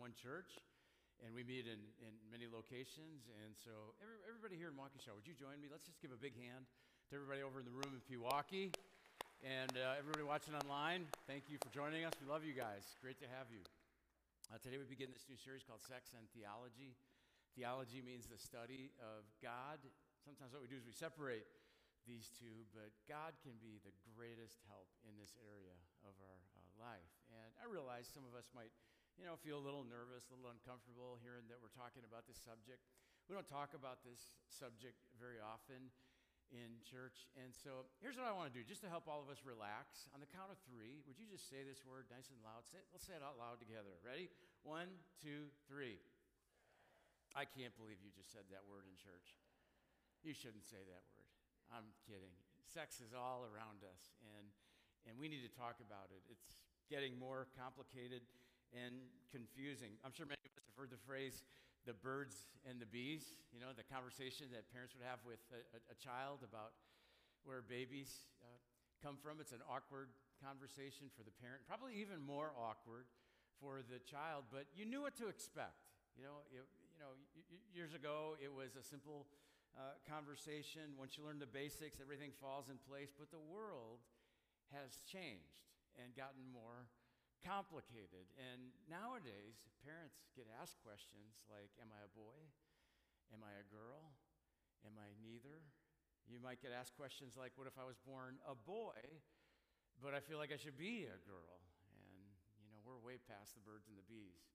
One Church, and we meet in, in many locations. And so, every, everybody here in Waukesha, would you join me? Let's just give a big hand to everybody over in the room in Pewaukee. And uh, everybody watching online, thank you for joining us. We love you guys. Great to have you. Uh, today we begin this new series called Sex and Theology. Theology means the study of God. Sometimes what we do is we separate these two, but God can be the greatest help in this area of our uh, life. And I realize some of us might, you know, feel a little nervous, a little uncomfortable hearing that we're talking about this subject. We don't talk about this subject very often in church. And so here's what I want to do, just to help all of us relax. On the count of three, would you just say this word nice and loud? Say, let's say it out loud together. Ready? One, two, three. I can't believe you just said that word in church. You shouldn't say that word. I'm kidding. Sex is all around us, and, and we need to talk about it. It's getting more complicated and confusing. I'm sure many of us have heard the phrase the birds and the bees, you know, the conversation that parents would have with a, a, a child about where babies uh, come from. It's an awkward conversation for the parent, probably even more awkward for the child, but you knew what to expect. You know, it, you know, years ago it was a simple uh, conversation. Once you learn the basics, everything falls in place. But the world has changed and gotten more complicated. And nowadays, parents get asked questions like Am I a boy? Am I a girl? Am I neither? You might get asked questions like What if I was born a boy, but I feel like I should be a girl? And, you know, we're way past the birds and the bees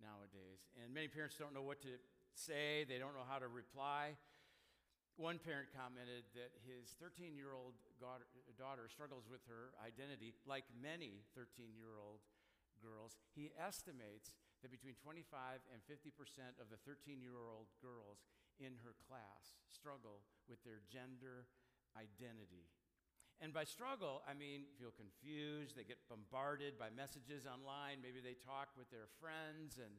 nowadays. And many parents don't know what to say, they don't know how to reply. One parent commented that his 13 year old daughter struggles with her identity like many 13 year old girls. He estimates that between 25 and 50% of the 13 year old girls in her class struggle with their gender identity. And by struggle, I mean feel confused, they get bombarded by messages online, maybe they talk with their friends and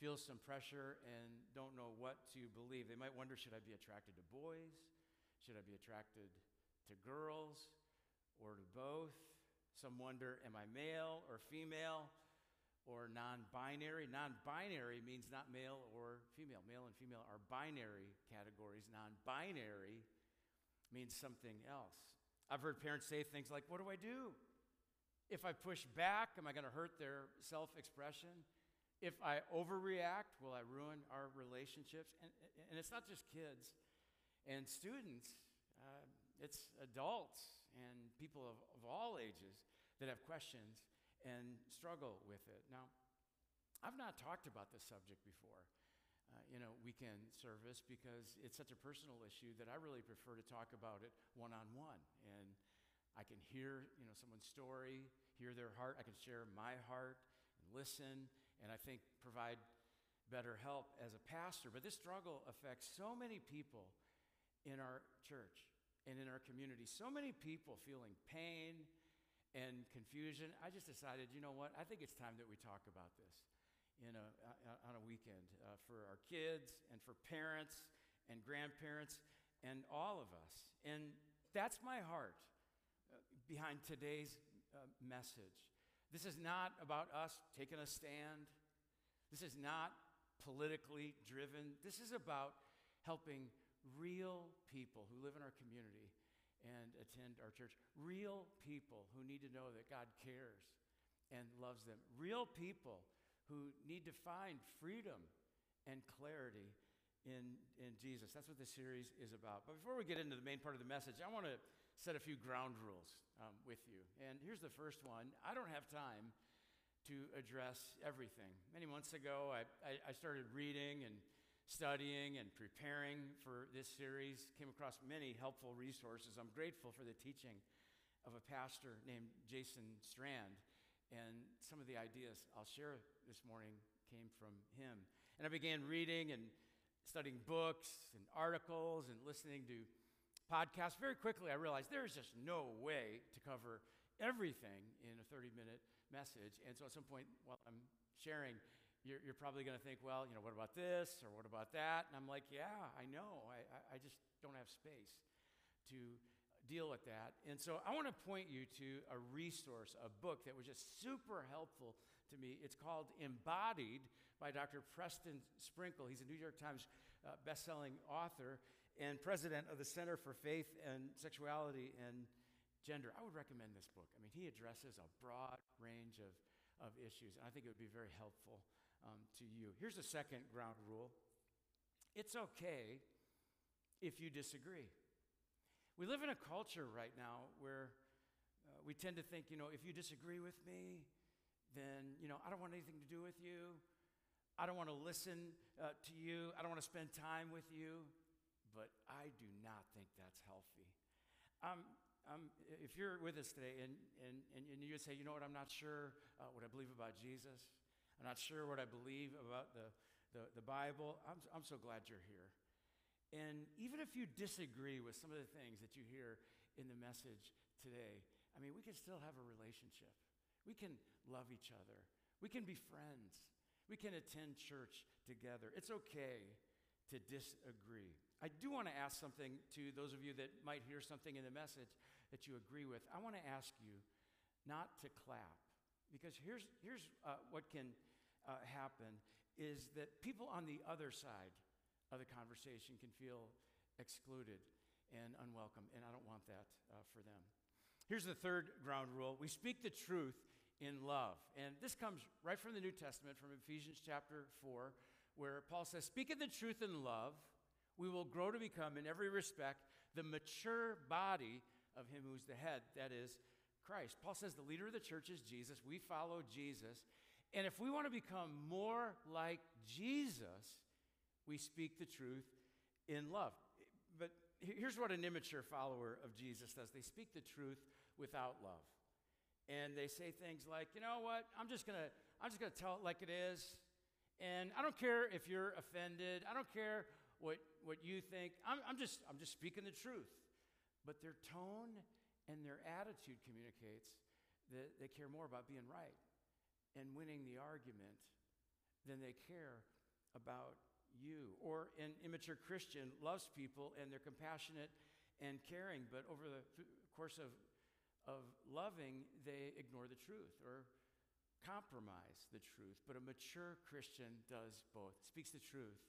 feel some pressure and don't know what to believe. They might wonder should I be attracted to boys? Should I be attracted to girls or to both? Some wonder am I male or female or non binary? Non binary means not male or female. Male and female are binary categories. Non binary means something else. I've heard parents say things like, What do I do? If I push back, am I going to hurt their self expression? If I overreact, will I ruin our relationships? And, and it's not just kids and students, uh, it's adults and people of, of all ages that have questions and struggle with it. Now, I've not talked about this subject before. Uh, you know, weekend service because it's such a personal issue that I really prefer to talk about it one on one. And I can hear, you know, someone's story, hear their heart. I can share my heart and listen and I think provide better help as a pastor. But this struggle affects so many people in our church and in our community. So many people feeling pain and confusion. I just decided, you know what? I think it's time that we talk about this in a, on a weekend uh, for our kids and for parents and grandparents and all of us. And that's my heart uh, behind today's uh, message. This is not about us taking a stand. This is not politically driven. This is about helping real people who live in our community and attend our church. Real people who need to know that God cares and loves them. Real people who need to find freedom and clarity in, in Jesus. That's what this series is about. But before we get into the main part of the message, I want to set a few ground rules um, with you. And here's the first one I don't have time to address everything. Many months ago, I, I, I started reading and studying and preparing for this series, came across many helpful resources. I'm grateful for the teaching of a pastor named Jason Strand. And some of the ideas I'll share this morning came from him. And I began reading and studying books and articles and listening to podcasts. very quickly I realized there's just no way to cover everything in a 30 minute message. And so at some point while I'm sharing, you're, you're probably going to think, well, you know, what about this or what about that? And I'm like, yeah, I know. I, I, just don't have space to deal with that. And so I want to point you to a resource, a book that was just super helpful to me. It's called Embodied by Dr. Preston Sprinkle. He's a New York Times uh, best-selling author and president of the Center for Faith and Sexuality and Gender. I would recommend this book. I mean, he addresses a broad range of, of issues, and I think it would be very helpful um, to you. Here's a second ground rule it's okay if you disagree. We live in a culture right now where uh, we tend to think, you know, if you disagree with me, then, you know, I don't want anything to do with you. I don't want to listen uh, to you. I don't want to spend time with you. But I do not think that's healthy. Um, um, if you're with us today and, and, and, you say, you know what, I'm not sure uh, what I believe about Jesus, I'm not sure what I believe about the, the, the Bible, I'm, I'm so glad you're here. And even if you disagree with some of the things that you hear in the message today, I mean, we can still have a relationship. We can love each other. We can be friends. We can attend church together. It's okay to disagree. I do want to ask something to those of you that might hear something in the message that you agree with. I want to ask you not to clap because here's, here's uh, what can uh, happen is that people on the other side of the conversation can feel excluded and unwelcome, and I don't want that uh, for them. Here's the third ground rule we speak the truth in love. And this comes right from the New Testament, from Ephesians chapter 4, where Paul says, Speak of the truth in love, we will grow to become, in every respect, the mature body of him who's the head, that is Christ. Paul says the leader of the church is Jesus. We follow Jesus. And if we want to become more like Jesus, we speak the truth in love. But here's what an immature follower of Jesus does they speak the truth without love. And they say things like, you know what, I'm just gonna, I'm just gonna tell it like it is. And I don't care if you're offended. I don't care what, what you think. I'm, I'm, just, I'm just speaking the truth. But their tone and their attitude communicates that they care more about being right and winning the argument than they care about you. Or an immature Christian loves people and they're compassionate and caring, but over the course of, of loving, they ignore the truth or compromise the truth. But a mature Christian does both, speaks the truth,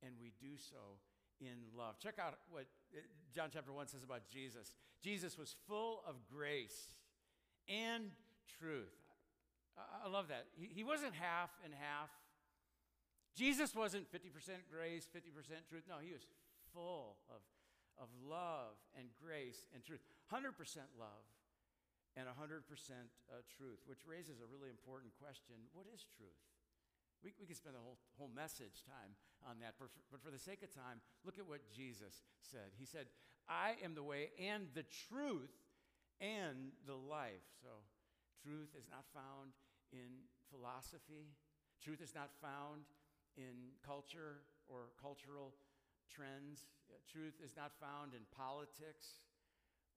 and we do so in love. Check out what uh, John chapter 1 says about Jesus. Jesus was full of grace and truth. I, love that. He, wasn't half and half. Jesus wasn't 50% grace, 50% truth. No, he was full of, of love and grace and truth. 100% love and 100% uh, truth, which raises a really important question what is truth? We, we could spend the whole, whole message time on that, but for, but for the sake of time, look at what Jesus said. He said, I am the way and the truth and the life. So, truth is not found in philosophy, truth is not found in culture or cultural trends. Uh, truth is not found in politics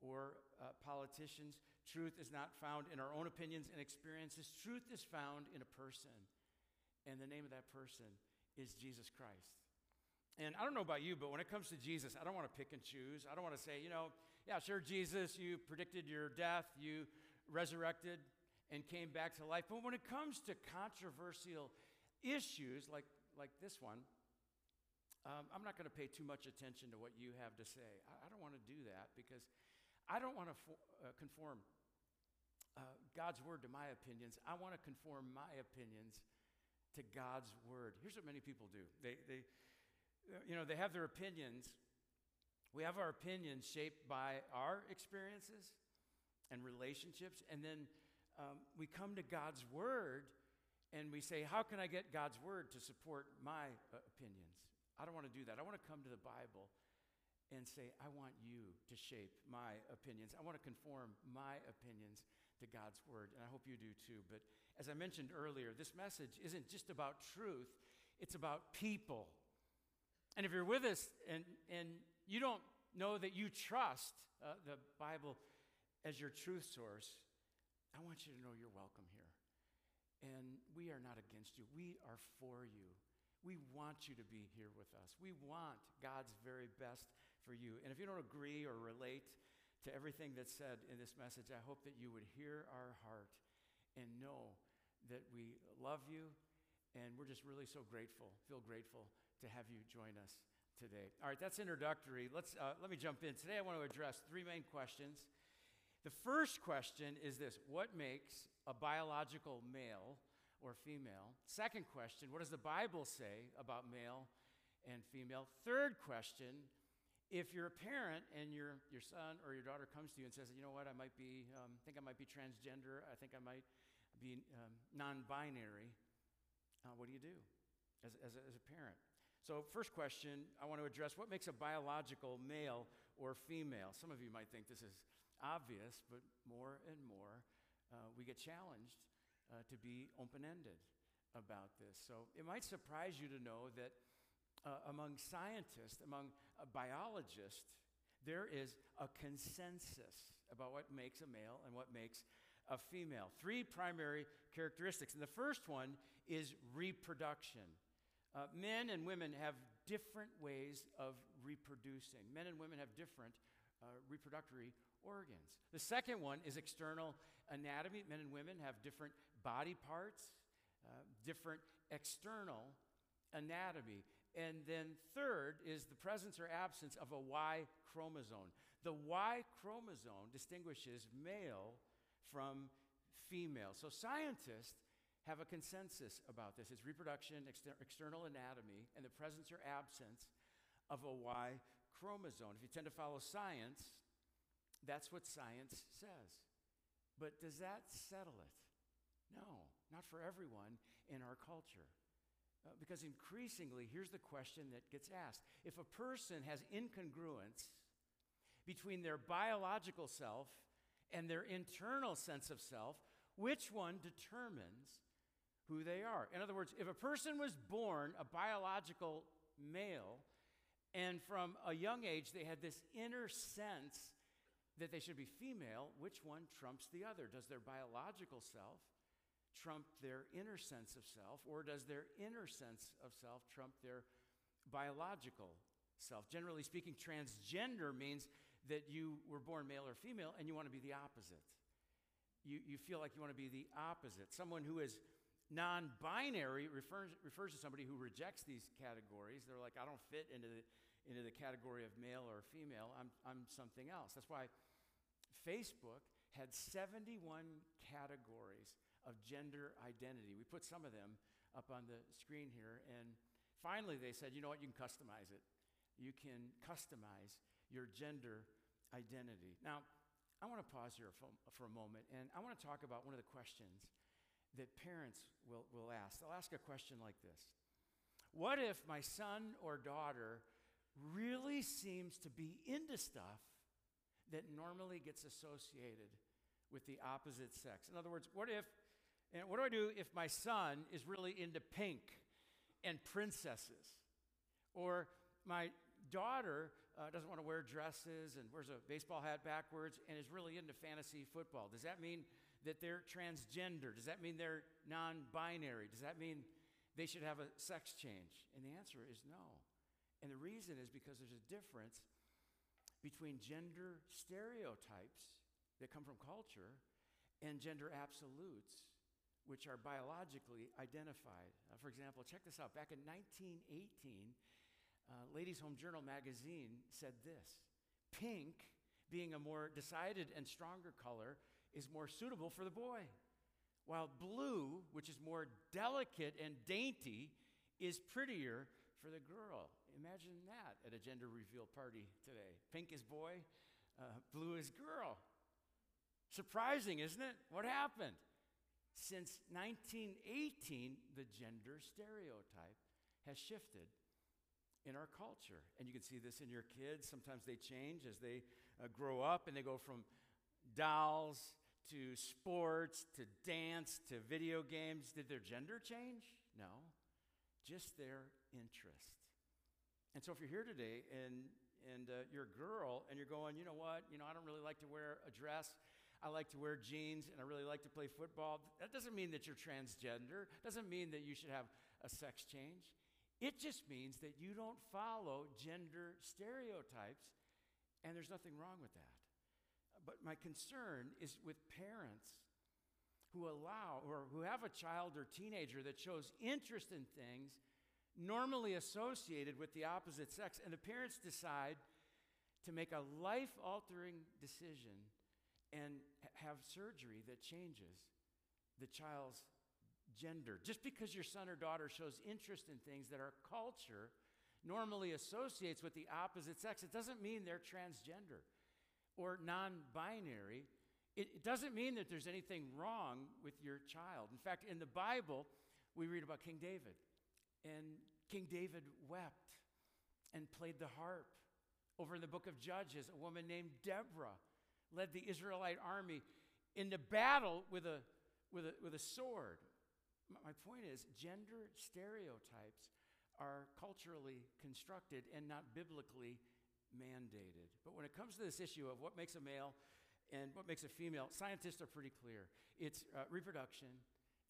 or uh, politicians. Truth is not found in our own opinions and experiences. Truth is found in a person. And the name of that person is Jesus Christ. And I don't know about you, but when it comes to Jesus, I don't want to pick and choose. I don't want to say, you know, yeah, sure, Jesus, you predicted your death, you resurrected and came back to life. But when it comes to controversial issues like like this one, um, I'm not going to pay too much attention to what you have to say. I, I don't want to do that because I don't want to uh, conform uh, God's word to my opinions. I want to conform my opinions to God's word. Here's what many people do they, they uh, you know, they have their opinions. We have our opinions shaped by our experiences and relationships, and then um, we come to God's word and we say, How can I get God's word to support my uh, opinions? I don't want to do that. I want to come to the Bible and say, I want you to shape my opinions. I want to conform my opinions to God's word, and I hope you do too. But as I mentioned earlier, this message isn't just about truth, it's about people. And if you're with us and, and you don't know that you trust uh, the Bible as your truth source, I want you to know you're welcome here. And we are not against you, we are for you. We want you to be here with us. We want God's very best for you. And if you don't agree or relate to everything that's said in this message, I hope that you would hear our heart and know that we love you, and we're just really so grateful, feel grateful to have you join us today. All right, that's introductory. Let's, uh, let me jump in. Today I want to address three main questions. The first question is this What makes a biological male or female? Second question What does the Bible say about male and female? Third question if you're a parent and your, your son or your daughter comes to you and says, you know what, I might be, um, think I might be transgender, I think I might be um, non binary, uh, what do you do as, as, a, as a parent? So, first question I want to address what makes a biological male or female? Some of you might think this is obvious, but more and more uh, we get challenged uh, to be open ended about this. So, it might surprise you to know that uh, among scientists, among biologists, there is a consensus about what makes a male and what makes a female. Three primary characteristics. And the first one is reproduction. Uh, men and women have different ways of reproducing. Men and women have different uh, reproductory organs. The second one is external anatomy. Men and women have different body parts, uh, different external anatomy. And then, third is the presence or absence of a Y chromosome. The Y chromosome distinguishes male from female. So, scientists have a consensus about this. It's reproduction, exter- external anatomy, and the presence or absence of a Y chromosome. If you tend to follow science, that's what science says. But does that settle it? No, not for everyone in our culture. Uh, because increasingly, here's the question that gets asked if a person has incongruence between their biological self and their internal sense of self, which one determines who they are. In other words, if a person was born a biological male, and from a young age they had this inner sense that they should be female, which one trumps the other? Does their biological self trump their inner sense of self, or does their inner sense of self trump their biological self? Generally speaking, transgender means that you were born male or female and you want to be the opposite. You, you feel like you want to be the opposite. Someone who is Non binary refers, refers to somebody who rejects these categories. They're like, I don't fit into the, into the category of male or female. I'm, I'm something else. That's why Facebook had 71 categories of gender identity. We put some of them up on the screen here. And finally, they said, you know what? You can customize it. You can customize your gender identity. Now, I want to pause here for, for a moment, and I want to talk about one of the questions that parents will, will ask. They'll ask a question like this What if my son or daughter really seems to be into stuff that normally gets associated with the opposite sex? In other words, what if, and what do I do if my son is really into pink and princesses? Or my daughter uh, doesn't want to wear dresses and wears a baseball hat backwards and is really into fantasy football. Does that mean that they're transgender? Does that mean they're non binary? Does that mean they should have a sex change? And the answer is no. And the reason is because there's a difference between gender stereotypes that come from culture and gender absolutes, which are biologically identified. Uh, for example, check this out. Back in 1918, uh, Ladies' Home Journal magazine said this Pink, being a more decided and stronger color, is more suitable for the boy, while blue, which is more delicate and dainty, is prettier for the girl. Imagine that at a gender reveal party today. Pink is boy, uh, blue is girl. Surprising, isn't it? What happened? Since 1918, the gender stereotype has shifted in our culture. And you can see this in your kids. Sometimes they change as they uh, grow up and they go from dolls to sports to dance to video games. Did their gender change? No, just their interest. And so if you're here today and and uh, you're a girl and you're going, you know what? You know, I don't really like to wear a dress. I like to wear jeans and I really like to play football. That doesn't mean that you're transgender. Doesn't mean that you should have a sex change. It just means that you don't follow gender stereotypes and there's nothing wrong with that. But my concern is with parents who allow or who have a child or teenager that shows interest in things normally associated with the opposite sex, and the parents decide to make a life altering decision and have surgery that changes the child's gender. Just because your son or daughter shows interest in things that our culture normally associates with the opposite sex, it doesn't mean they're transgender or non binary. It, it doesn't mean that there's anything wrong with your child. In fact, in the Bible, we read about King David. And King David wept and played the harp. Over in the book of Judges, a woman named Deborah led the Israelite army into battle with a, with a, with a sword. My point is, gender stereotypes are culturally constructed and not biblically mandated. But when it comes to this issue of what makes a male and what makes a female, scientists are pretty clear. It's uh, reproduction,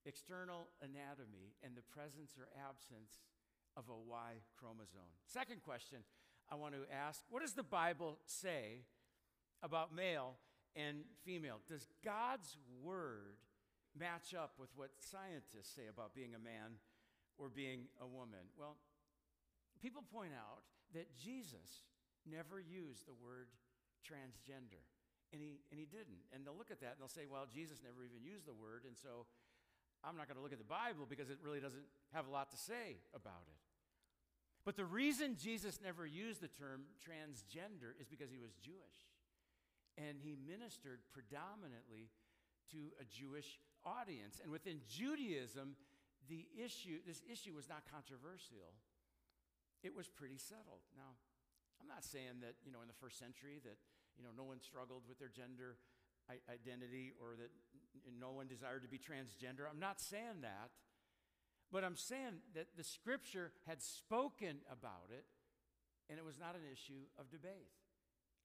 external anatomy, and the presence or absence of a Y chromosome. Second question I want to ask what does the Bible say about male and female? Does God's word match up with what scientists say about being a man or being a woman? Well, people point out that Jesus never used the word transgender. And he, and he didn't. And they'll look at that and they'll say, well, Jesus never even used the word, and so I'm not going to look at the Bible because it really doesn't have a lot to say about it. But the reason Jesus never used the term transgender is because he was Jewish. And he ministered predominantly to a Jewish audience. And within Judaism, the issue, this issue was not controversial. It was pretty settled. Now, I'm not saying that, you know, in the first century that, you know, no one struggled with their gender identity or that no one desired to be transgender. I'm not saying that. But I'm saying that the scripture had spoken about it, and it was not an issue of debate.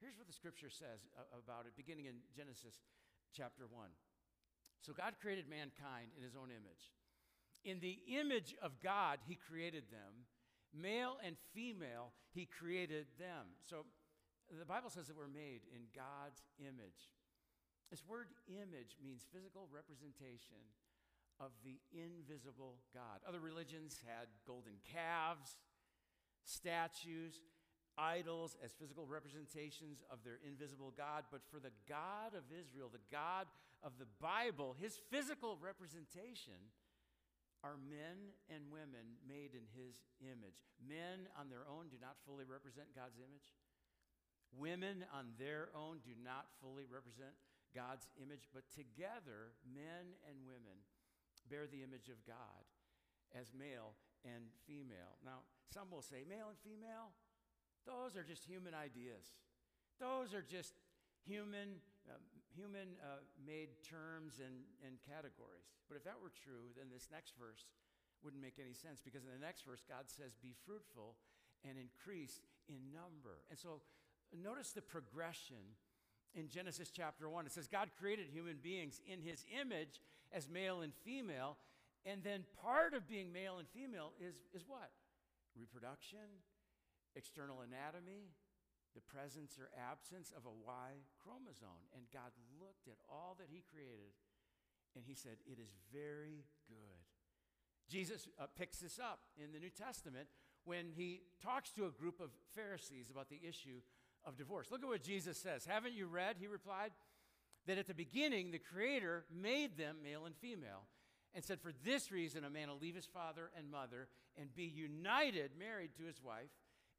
Here's what the scripture says about it, beginning in Genesis chapter 1. So God created mankind in his own image. In the image of God, he created them. Male and female, he created them. So the Bible says that we're made in God's image. This word image means physical representation of the invisible God. Other religions had golden calves, statues, idols as physical representations of their invisible God. But for the God of Israel, the God of the Bible, his physical representation are men and women made in his image. Men on their own do not fully represent God's image. Women on their own do not fully represent God's image, but together, men and women bear the image of God as male and female. Now, some will say male and female, those are just human ideas. Those are just human, uh, human uh, made terms and, and categories. But if that were true, then this next verse wouldn't make any sense because in the next verse, God says, Be fruitful and increase in number. And so notice the progression in Genesis chapter 1. It says, God created human beings in his image as male and female. And then part of being male and female is, is what? Reproduction, external anatomy, the presence or absence of a Y chromosome. And God looked at all that he created and he said, It is very good. Jesus uh, picks this up in the New Testament when he talks to a group of Pharisees about the issue of divorce. Look at what Jesus says. Haven't you read, he replied, that at the beginning the Creator made them male and female and said, For this reason, a man will leave his father and mother and be united, married to his wife,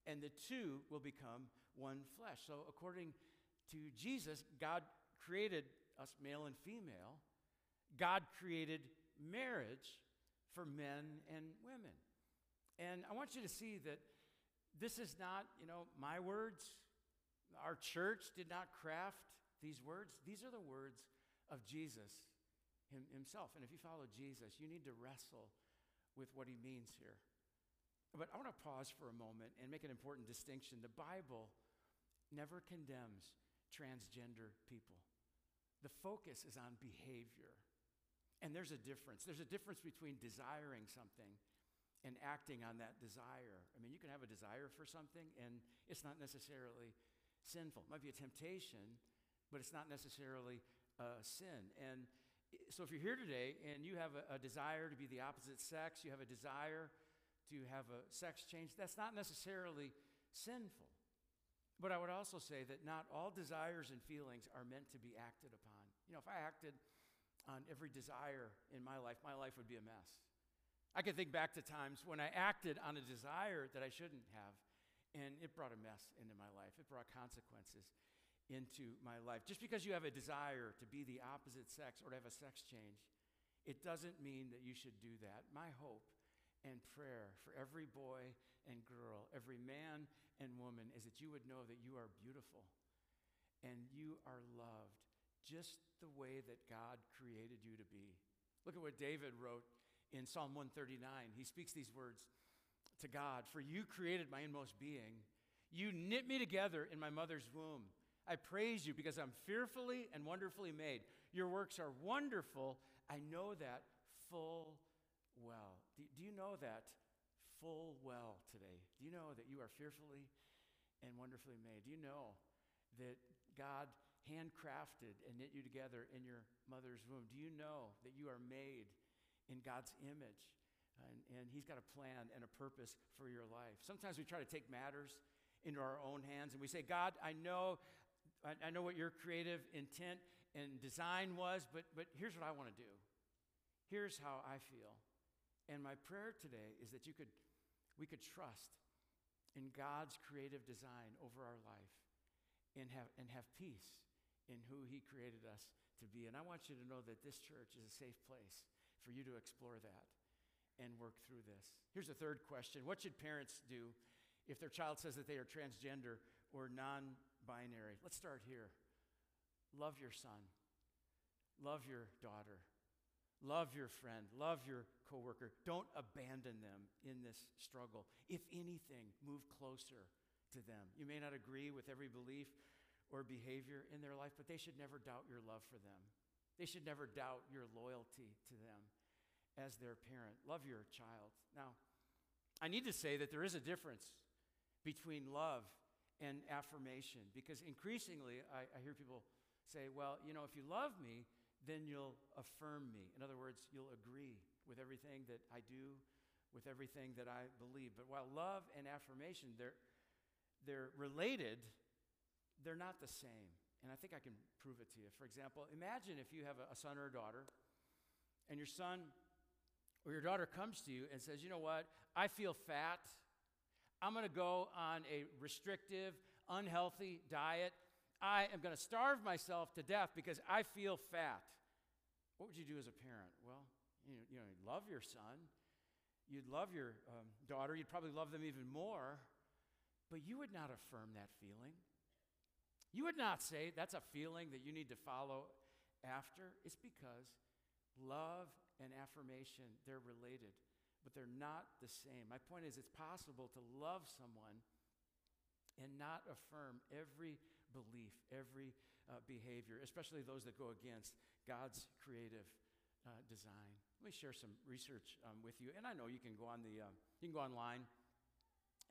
and the two will become one flesh. So, according to Jesus, God created us male and female. God created marriage for men and women. And I want you to see that this is not, you know, my words, our church did not craft these words. These are the words of Jesus himself. And if you follow Jesus, you need to wrestle with what he means here. But I want to pause for a moment and make an important distinction. The Bible never condemns transgender people, the focus is on behavior. And there's a difference. There's a difference between desiring something and acting on that desire. I mean, you can have a desire for something and it's not necessarily sinful. It might be a temptation, but it's not necessarily a sin. And, So if you're here today and you have a, a desire to be the opposite sex, you have a desire to have a sex change, that's not necessarily sinful. But I would also say that not all desires and feelings are meant to be acted upon. You know, if I acted on every desire in my life, my life would be a mess. I can think back to times when I acted on a desire that I shouldn't have, and it brought a mess into my life. It brought consequences into my life. Just because you have a desire to be the opposite sex or to have a sex change, it doesn't mean that you should do that. My hope and prayer for every boy and girl, every man and woman, is that you would know that you are beautiful and you are loved just the way that God created you to be. Look at what David wrote in Psalm 139. He speaks these words to God For you created my inmost being, you knit me together in my mother's womb. I praise you because I'm fearfully and wonderfully made. Your works are wonderful. I know that full well. Do, do, you know that full well today? Do you know that you are fearfully and wonderfully made? Do you know that God handcrafted and knit you together in your mother's womb? Do you know that you are made in God's image? Uh, and, and He's got a plan and a purpose for your life. Sometimes we try to take matters into our own hands and we say, God, I know, I know what your creative intent and design was, but, but here's what I want to do. Here's how I feel. And my prayer today is that you could, we could trust in God's creative design over our life and have, and have peace in who He created us to be. And I want you to know that this church is a safe place for you to explore that and work through this. Here's a third question What should parents do if their child says that they are transgender or non binary? Let's start here. Love your son, love your daughter, Love your friend, love your coworker. Don't abandon them in this struggle. If anything, move closer to them. You may not agree with every belief or behavior in their life, but they should never doubt your love for them. They should never doubt your loyalty to them as their parent. Love your child. Now, I need to say that there is a difference between love and affirmation because increasingly I, I hear people say, well, you know, if you love me, then you'll affirm me. In other words, you'll agree with everything that I do, with everything that I believe. But while love and affirmation, they're, they're related, they're not the same. And I think I can prove it to you. For example, imagine if you have a, a son or a daughter, and your son or your daughter comes to you and says, You know what? I feel fat. I'm going to go on a restrictive, unhealthy diet. I am going to starve myself to death because I feel fat. What would you do as a parent? Well, you know, you love your son, you'd love your um, daughter, you'd probably love them even more, but you would not affirm that feeling. You would not say that's a feeling that you need to follow after. It's because love and affirmation, they're related, but they're not the same. My point is, it's possible to love someone and not affirm every belief, every uh, behavior, especially those that go against God's creative uh, design. Let me share some research um, with you, and I know you can go on the uh, you can go online,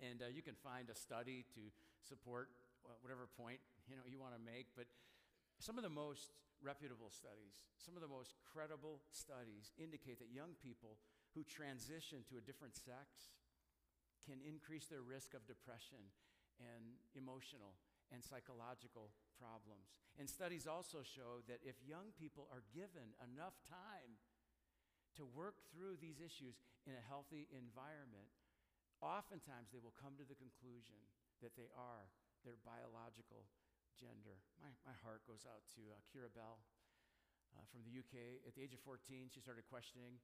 and uh, you can find a study to support whatever point you know you want to make. But some of the most reputable studies, some of the most credible studies, indicate that young people who transition to a different sex can increase their risk of depression and emotional and psychological problems. And studies also show that if young people are given enough time to work through these issues in a healthy environment, oftentimes they will come to the conclusion that they are their biological gender. My, my heart goes out to uh, Keira Bell uh, from the UK. At the age of 14, she started questioning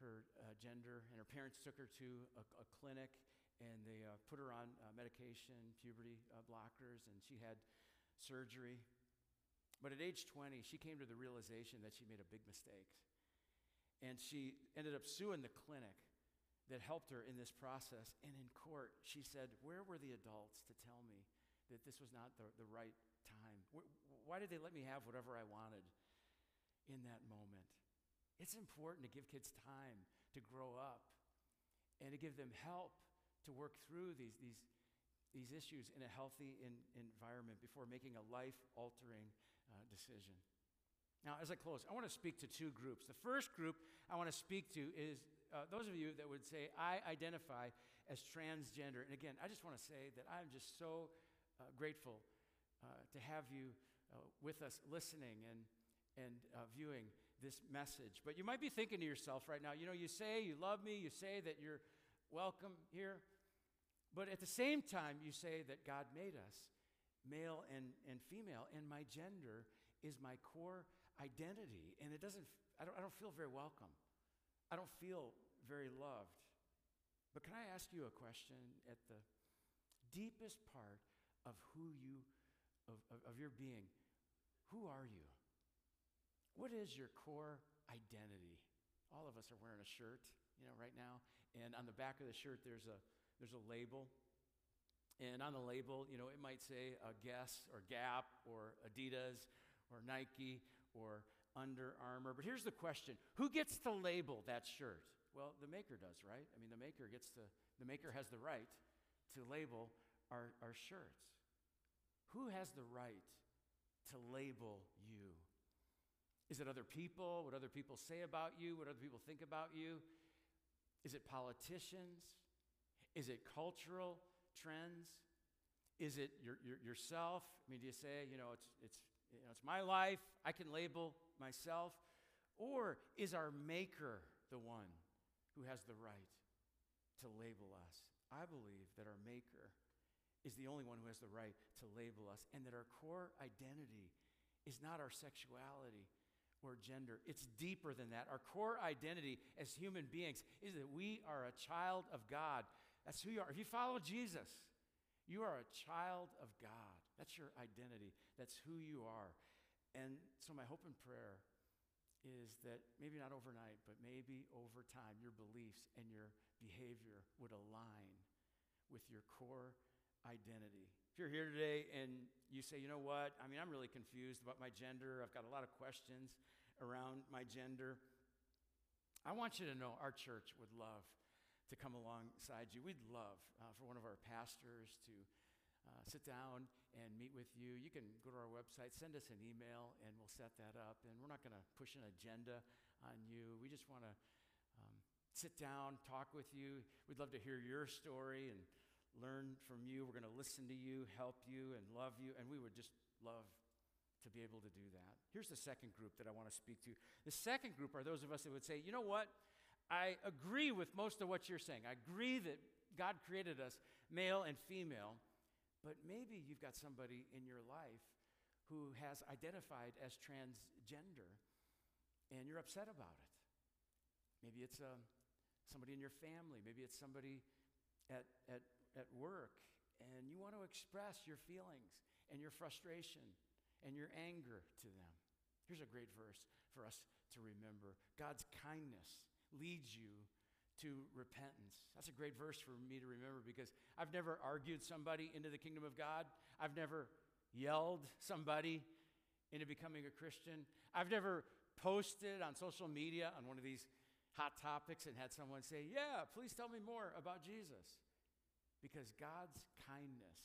her uh, gender, and her parents took her to a, a clinic and they uh, put her on uh, medication, puberty uh, blockers, and she had surgery. But at age 20, she came to the realization that she made a big mistake. And she ended up suing the clinic that helped her in this process. And in court, she said, Where were the adults to tell me that this was not the, the right time? Why did they let me have whatever I wanted in that moment? It's important to give kids time to grow up and to give them help to work through these, these, these issues in a healthy in, environment before making a life altering uh, decision. Now, as I close, I want to speak to two groups. The first group I want to speak to is uh, those of you that would say, I identify as transgender. And again, I just want to say that I'm just so uh, grateful uh, to have you uh, with us listening and, and uh, viewing this message. But you might be thinking to yourself right now, you know, you say you love me, you say that you're welcome here, but at the same time, you say that God made us male and, and female, and my gender is my core identity. And it doesn't, I don't, I don't feel very welcome. I don't feel very loved. But can I ask you a question at the deepest part of who you, of, of, of your being? Who are you? What is your core identity? All of us are wearing a shirt, you know, right now. And on the back of the shirt, there's a, there's a label. And on the label, you know, it might say a Guess or Gap or Adidas or Nike or Under Armour. But here's the question Who gets to label that shirt? Well, the maker does, right? I mean, the maker gets to, the maker has the right to label our, our shirts. Who has the right to label you? Is it other people? What other people say about you? What other people think about you? Is it politicians? Is it cultural trends? Is it your, your, yourself? I mean, do you say, you know, it's, it's, you know, it's my life, I can label myself? Or is our maker the one who has the right to label us? I believe that our maker is the only one who has the right to label us, and that our core identity is not our sexuality or gender. It's deeper than that. Our core identity as human beings is that we are a child of God. That's who you are. If you follow Jesus, you are a child of God. That's your identity. That's who you are. And so, my hope and prayer is that maybe not overnight, but maybe over time, your beliefs and your behavior would align with your core identity. If you're here today and you say, you know what, I mean, I'm really confused about my gender, I've got a lot of questions around my gender, I want you to know our church would love to come alongside you. We'd love uh, for one of our pastors to uh, sit down and meet with you. You can go to our website, send us an email, and we'll set that up. And we're not going to push an agenda on you. We just want to um, sit down, talk with you. We'd love to hear your story and learn from you. We're going to listen to you, help you, and love you. And we would just love to be able to do that. Here's the second group that I want to speak to. The second group are those of us that would say, you know what? I agree with most of what you're saying. I agree that God created us male and female, but maybe you've got somebody in your life who has identified as transgender and you're upset about it. Maybe it's uh, somebody in your family, maybe it's somebody at, at at work and you want to express your feelings and your frustration and your anger to them. Here's a great verse for us to remember God's kindness leads you to repentance. That's a great verse for me to remember because I've never argued somebody into the kingdom of God. I've never yelled somebody into becoming a Christian. I've never posted on social media on one of these hot topics and had someone say, Yeah, please tell me more about Jesus. Because God's kindness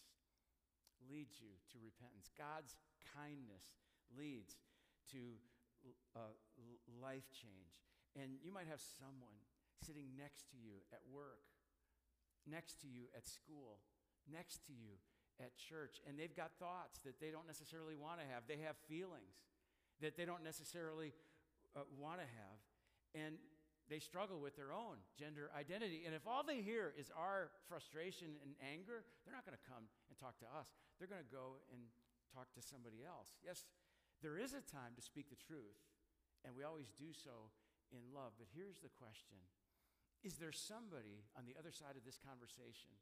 leads you to repentance. God's kindness leads to uh, life change. And you might have someone sitting next to you at work, next to you at school, next to you at church, and they've got thoughts that they don't necessarily want to have. They have feelings that they don't necessarily uh, want to have. And they struggle with their own gender identity. And if all they hear is our frustration and anger, they're not going to come and talk to us. They're going to go and talk to somebody else. Yes, there is a time to speak the truth, and we always do so in love. But here's the question Is there somebody on the other side of this conversation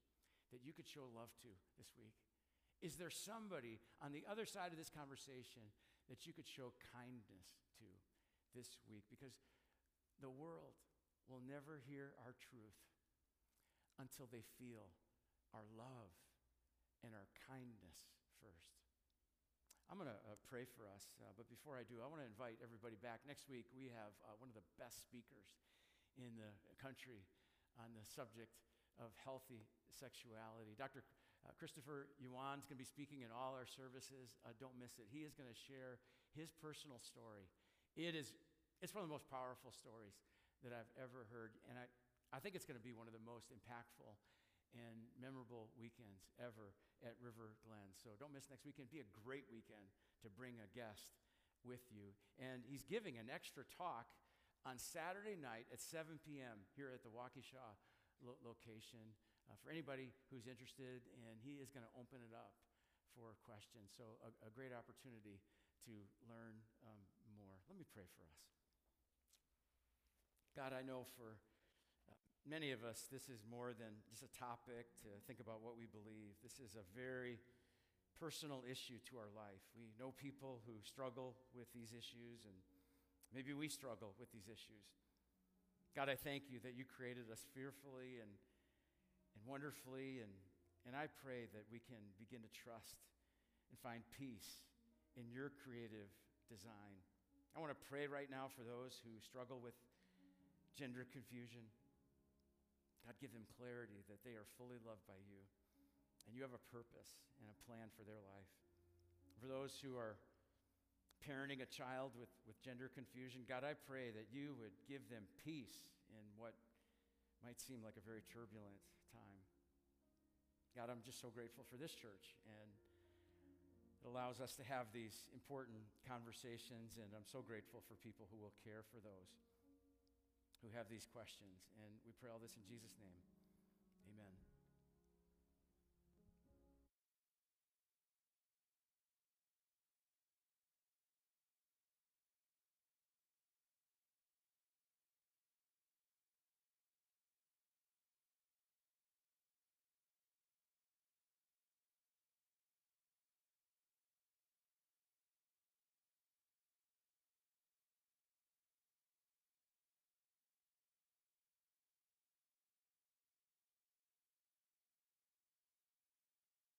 that you could show love to this week? Is there somebody on the other side of this conversation that you could show kindness to this week? Because the world will never hear our truth until they feel our love and our kindness first. I'm going to uh, pray for us, uh, but before I do, I want to invite everybody back. Next week, we have uh, one of the best speakers in the country on the subject of healthy sexuality. Dr. Uh, Christopher Yuan is going to be speaking in all our services. Uh, don't miss it. He is going to share his personal story It is, it's one of the most powerful stories that I've ever heard. And I, I think it's going to be one of the most impactful and memorable weekends ever at River Glen. So don't miss next weekend. Be a great weekend to bring a guest with you. And he's giving an extra talk on Saturday night at 7 p.m. here at the Waukesha lo- location uh, for anybody who's interested. And he is going to open it up for questions. So a, a great opportunity to learn um, more. Let me pray for us. God, I know for many of us, this is more than just a topic to think about what we believe. This is a very personal issue to our life. We know people who struggle with these issues, and maybe we struggle with these issues. God, I thank you that you created us fearfully and, and wonderfully, and, and I pray that we can begin to trust and find peace in your creative design. I want to pray right now for those who struggle with gender confusion. God, give them clarity that they are fully loved by you and you have a purpose and a plan for their life. For those who are parenting a child with, with gender confusion, God, I pray that you would give them peace in what might seem like a very turbulent time. God, I'm just so grateful for this church and it allows us to have these important conversations, and I'm so grateful for people who will care for those who have these questions. And we pray all this in Jesus' name.